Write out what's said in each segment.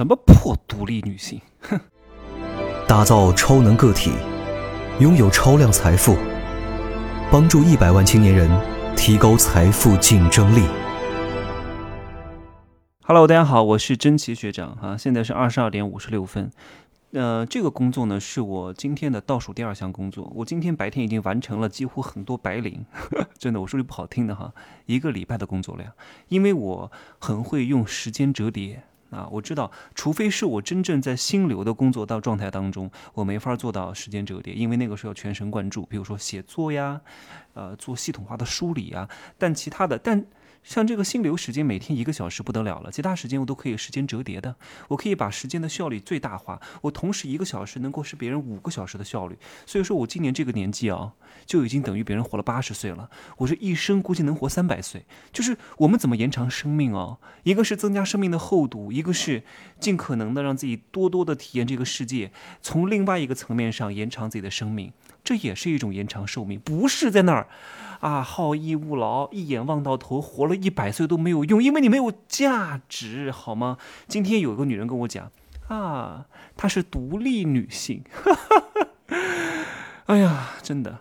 什么破独立女性？哼！打造超能个体，拥有超量财富，帮助一百万青年人提高财富竞争力。Hello，大家好，我是真奇学长哈，现在是二十二点五十六分。呃，这个工作呢是我今天的倒数第二项工作。我今天白天已经完成了几乎很多白领，真的，我说句不好听的哈，一个礼拜的工作量，因为我很会用时间折叠。啊，我知道，除非是我真正在心流的工作到状态当中，我没法做到时间折叠，因为那个时候要全神贯注，比如说写作呀，呃，做系统化的梳理呀。但其他的，但。像这个心流时间每天一个小时不得了了，其他时间我都可以时间折叠的，我可以把时间的效率最大化。我同时一个小时能够是别人五个小时的效率，所以说我今年这个年纪啊，就已经等于别人活了八十岁了。我这一生估计能活三百岁。就是我们怎么延长生命啊？一个是增加生命的厚度，一个是尽可能的让自己多多的体验这个世界，从另外一个层面上延长自己的生命，这也是一种延长寿命，不是在那儿。啊，好逸恶劳，一眼望到头，活了一百岁都没有用，因为你没有价值，好吗？今天有个女人跟我讲，啊，她是独立女性，哎呀，真的，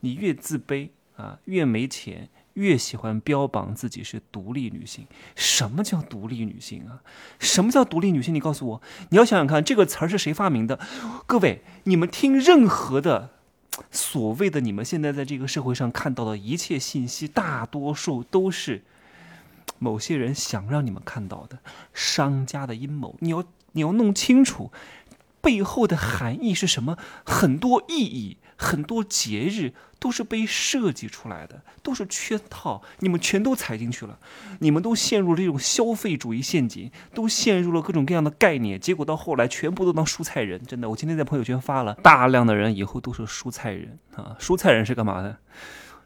你越自卑啊，越没钱，越喜欢标榜自己是独立女性。什么叫独立女性啊？什么叫独立女性？你告诉我，你要想想看，这个词儿是谁发明的？各位，你们听任何的。所谓的你们现在在这个社会上看到的一切信息，大多数都是某些人想让你们看到的商家的阴谋。你要你要弄清楚背后的含义是什么，很多意义。很多节日都是被设计出来的，都是圈套，你们全都踩进去了，你们都陷入了这种消费主义陷阱，都陷入了各种各样的概念，结果到后来全部都当蔬菜人。真的，我今天在朋友圈发了，大量的人以后都是蔬菜人啊！蔬菜人是干嘛的？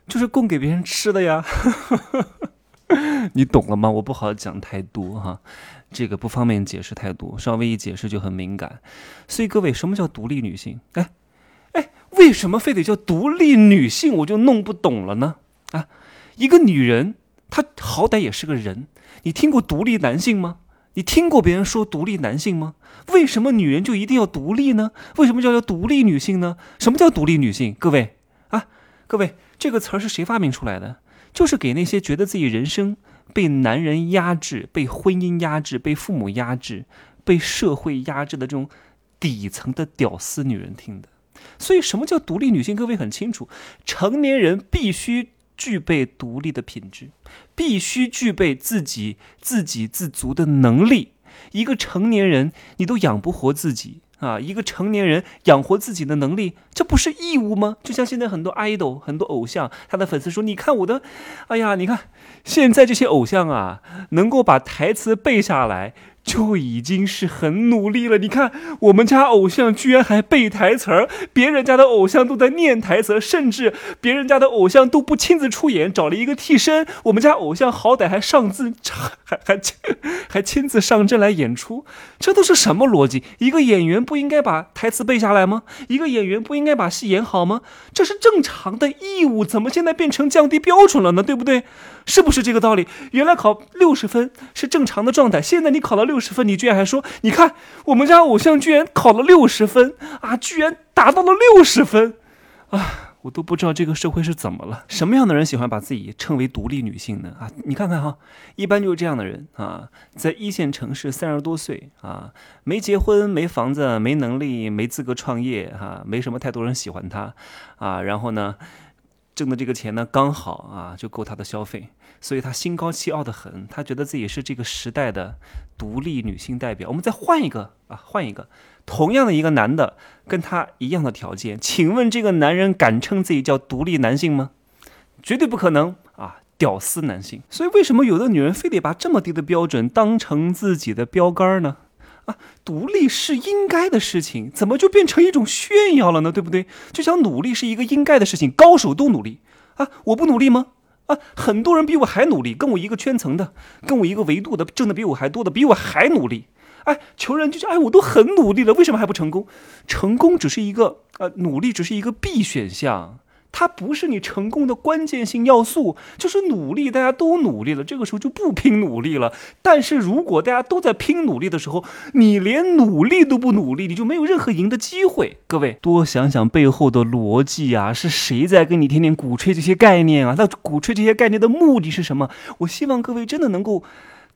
就是供给别人吃的呀！你懂了吗？我不好讲太多哈，这个不方便解释太多，稍微一解释就很敏感。所以各位，什么叫独立女性？哎哎。为什么非得叫独立女性？我就弄不懂了呢。啊，一个女人，她好歹也是个人。你听过独立男性吗？你听过别人说独立男性吗？为什么女人就一定要独立呢？为什么叫叫独立女性呢？什么叫独立女性？各位啊，各位，这个词儿是谁发明出来的？就是给那些觉得自己人生被男人压制、被婚姻压制、被父母压制、被社会压制的这种底层的屌丝女人听的。所以，什么叫独立女性？各位很清楚，成年人必须具备独立的品质，必须具备自己自给自足的能力。一个成年人，你都养不活自己啊！一个成年人养活自己的能力，这不是义务吗？就像现在很多 idol、很多偶像，他的粉丝说：“你看我的，哎呀，你看现在这些偶像啊，能够把台词背下来。”就已经是很努力了。你看，我们家偶像居然还背台词儿，别人家的偶像都在念台词，甚至别人家的偶像都不亲自出演，找了一个替身。我们家偶像好歹还上字，还还还亲自上阵来演出，这都是什么逻辑？一个演员不应该把台词背下来吗？一个演员不应该把戏演好吗？这是正常的义务，怎么现在变成降低标准了呢？对不对？是不是这个道理？原来考六十分是正常的状态，现在你考了六十分，你居然还说，你看我们家偶像居然考了六十分啊，居然达到了六十分，啊，我都不知道这个社会是怎么了。什么样的人喜欢把自己称为独立女性呢？啊，你看看哈，一般就是这样的人啊，在一线城市三十多岁啊，没结婚，没房子，没能力，没资格创业哈，没什么太多人喜欢他啊，然后呢？挣的这个钱呢，刚好啊，就够她的消费，所以她心高气傲的很，她觉得自己是这个时代的独立女性代表。我们再换一个啊，换一个，同样的一个男的，跟他一样的条件，请问这个男人敢称自己叫独立男性吗？绝对不可能啊，屌丝男性。所以为什么有的女人非得把这么低的标准当成自己的标杆呢？啊独立是应该的事情，怎么就变成一种炫耀了呢？对不对？就像努力是一个应该的事情，高手都努力啊，我不努力吗？啊，很多人比我还努力，跟我一个圈层的，跟我一个维度的，挣的比我还多的，比我还努力。哎，穷人就是哎，我都很努力了，为什么还不成功？成功只是一个呃，努力只是一个 B 选项，它不是你成功的关键性要素，就是努力，大家都努力了，这个时候就不拼努力了。但是如果大家都在拼努力的时候，你连努力都不努力，你就没有任何赢的机会。各位多想想背后的逻辑啊，是谁在跟你天天鼓吹这些概念啊？那鼓吹这些概念的目的是什么？我希望各位真的能够。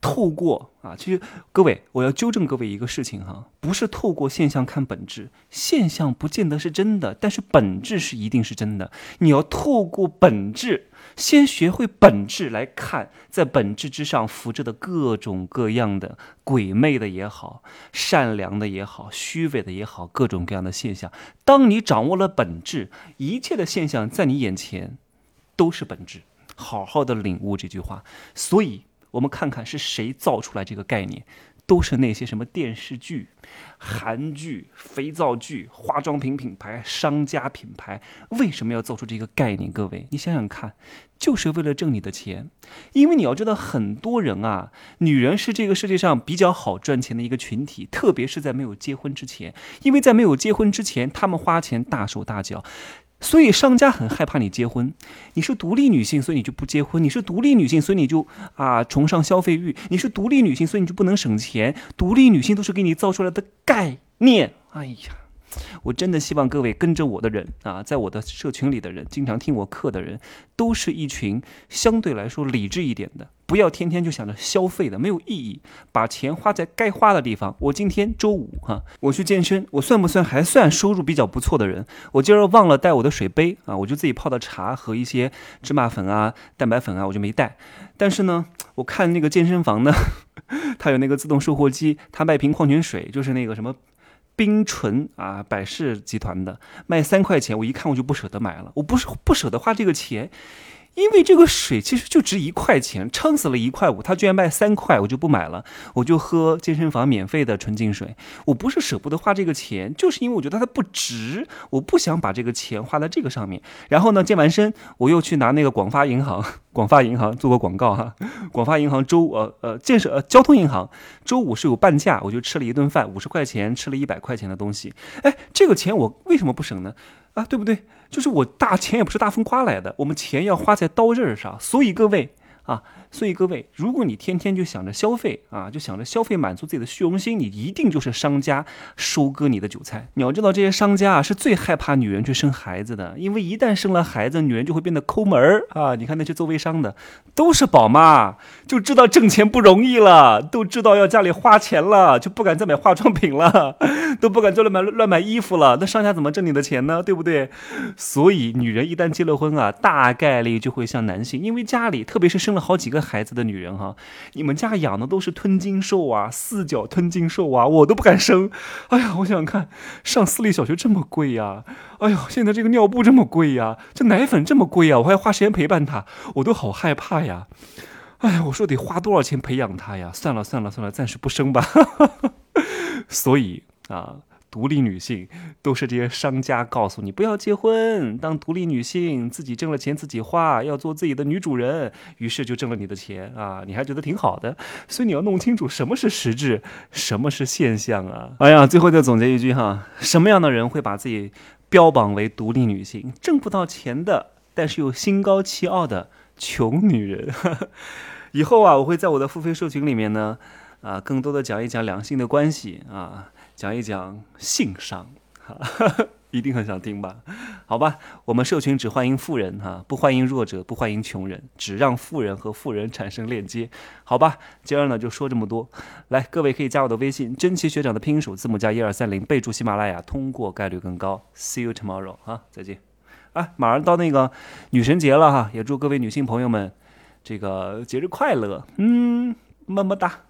透过啊，其实各位，我要纠正各位一个事情哈，不是透过现象看本质，现象不见得是真的，但是本质是一定是真的。你要透过本质，先学会本质来看，在本质之上浮着的各种各样的鬼魅的也好，善良的也好，虚伪的也好，各种各样的现象。当你掌握了本质，一切的现象在你眼前都是本质。好好的领悟这句话，所以。我们看看是谁造出来这个概念，都是那些什么电视剧、韩剧、肥皂剧、化妆品品牌、商家品牌，为什么要造出这个概念？各位，你想想看，就是为了挣你的钱。因为你要知道，很多人啊，女人是这个世界上比较好赚钱的一个群体，特别是在没有结婚之前，因为在没有结婚之前，他们花钱大手大脚。所以商家很害怕你结婚，你是独立女性，所以你就不结婚；你是独立女性，所以你就啊崇尚消费欲；你是独立女性，所以你就不能省钱。独立女性都是给你造出来的概念。哎呀。我真的希望各位跟着我的人啊，在我的社群里的人，经常听我课的人，都是一群相对来说理智一点的，不要天天就想着消费的，没有意义。把钱花在该花的地方。我今天周五哈，我去健身，我算不算还算收入比较不错的人？我今儿忘了带我的水杯啊，我就自己泡的茶和一些芝麻粉啊、蛋白粉啊，我就没带。但是呢，我看那个健身房呢，它有那个自动售货机，它卖瓶矿泉水，就是那个什么。冰纯啊，百事集团的卖三块钱，我一看我就不舍得买了。我不是不舍得花这个钱。因为这个水其实就值一块钱，撑死了一块五，他居然卖三块，我就不买了，我就喝健身房免费的纯净水。我不是舍不得花这个钱，就是因为我觉得它不值，我不想把这个钱花在这个上面。然后呢，健完身，我又去拿那个广发银行，广发银行做个广告哈，广发银行周呃呃建设呃交通银行周五是有半价，我就吃了一顿饭，五十块钱吃了一百块钱的东西。哎，这个钱我为什么不省呢？啊，对不对？就是我大钱也不是大风刮来的，我们钱要花在刀刃上，所以各位啊。所以各位，如果你天天就想着消费啊，就想着消费满足自己的虚荣心，你一定就是商家收割你的韭菜。你要知道，这些商家啊是最害怕女人去生孩子的，因为一旦生了孩子，女人就会变得抠门儿啊。你看那些做微商的，都是宝妈，就知道挣钱不容易了，都知道要家里花钱了，就不敢再买化妆品了，都不敢再乱买乱买衣服了。那商家怎么挣你的钱呢？对不对？所以女人一旦结了婚啊，大概率就会像男性，因为家里特别是生了好几个。孩子的女人哈，你们家养的都是吞金兽啊，四脚吞金兽啊，我都不敢生。哎呀，我想想看，上私立小学这么贵呀，哎呦，现在这个尿布这么贵呀，这奶粉这么贵呀，我还要花时间陪伴他，我都好害怕呀。哎呀，我说得花多少钱培养他呀？算了算了算了，暂时不生吧。所以啊。独立女性都是这些商家告诉你不要结婚，当独立女性自己挣了钱自己花，要做自己的女主人，于是就挣了你的钱啊，你还觉得挺好的。所以你要弄清楚什么是实质，什么是现象啊。哎呀，最后再总结一句哈，什么样的人会把自己标榜为独立女性？挣不到钱的，但是又心高气傲的穷女人。以后啊，我会在我的付费社群里面呢，啊，更多的讲一讲两性的关系啊。讲一讲性商，哈，一定很想听吧？好吧，我们社群只欢迎富人哈，不欢迎弱者，不欢迎穷人，只让富人和富人产生链接，好吧？今儿呢就说这么多，来，各位可以加我的微信，真奇学长的拼音首字母加一二三零，备注喜马拉雅，通过概率更高。See you tomorrow，啊，再见。啊，马上到那个女神节了哈，也祝各位女性朋友们这个节日快乐，嗯，么么哒。